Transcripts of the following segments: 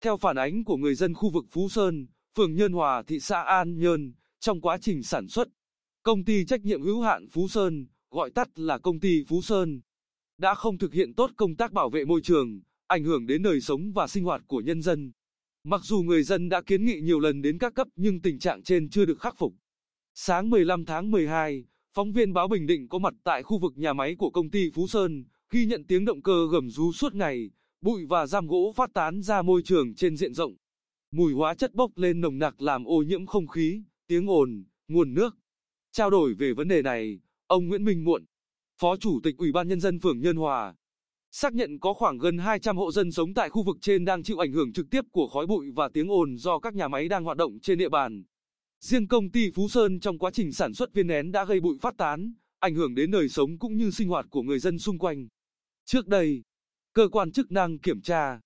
Theo phản ánh của người dân khu vực Phú Sơn, phường Nhân Hòa, thị xã An Nhơn, trong quá trình sản xuất, công ty trách nhiệm hữu hạn Phú Sơn, gọi tắt là công ty Phú Sơn, đã không thực hiện tốt công tác bảo vệ môi trường, ảnh hưởng đến đời sống và sinh hoạt của nhân dân. Mặc dù người dân đã kiến nghị nhiều lần đến các cấp nhưng tình trạng trên chưa được khắc phục. Sáng 15 tháng 12, phóng viên báo Bình Định có mặt tại khu vực nhà máy của công ty Phú Sơn, ghi nhận tiếng động cơ gầm rú suốt ngày, bụi và giam gỗ phát tán ra môi trường trên diện rộng. Mùi hóa chất bốc lên nồng nặc làm ô nhiễm không khí, tiếng ồn, nguồn nước. Trao đổi về vấn đề này, ông Nguyễn Minh Muộn, Phó Chủ tịch Ủy ban Nhân dân phường Nhân Hòa, xác nhận có khoảng gần 200 hộ dân sống tại khu vực trên đang chịu ảnh hưởng trực tiếp của khói bụi và tiếng ồn do các nhà máy đang hoạt động trên địa bàn. Riêng công ty Phú Sơn trong quá trình sản xuất viên nén đã gây bụi phát tán, ảnh hưởng đến đời sống cũng như sinh hoạt của người dân xung quanh. Trước đây, cơ quan chức năng kiểm tra,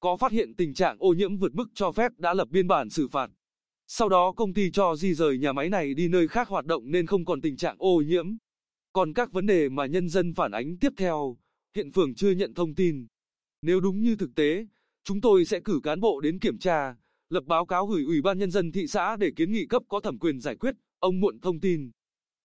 có phát hiện tình trạng ô nhiễm vượt mức cho phép đã lập biên bản xử phạt. Sau đó công ty cho di rời nhà máy này đi nơi khác hoạt động nên không còn tình trạng ô nhiễm. Còn các vấn đề mà nhân dân phản ánh tiếp theo, hiện phường chưa nhận thông tin. Nếu đúng như thực tế, chúng tôi sẽ cử cán bộ đến kiểm tra, lập báo cáo gửi Ủy ban Nhân dân thị xã để kiến nghị cấp có thẩm quyền giải quyết, ông Muộn thông tin.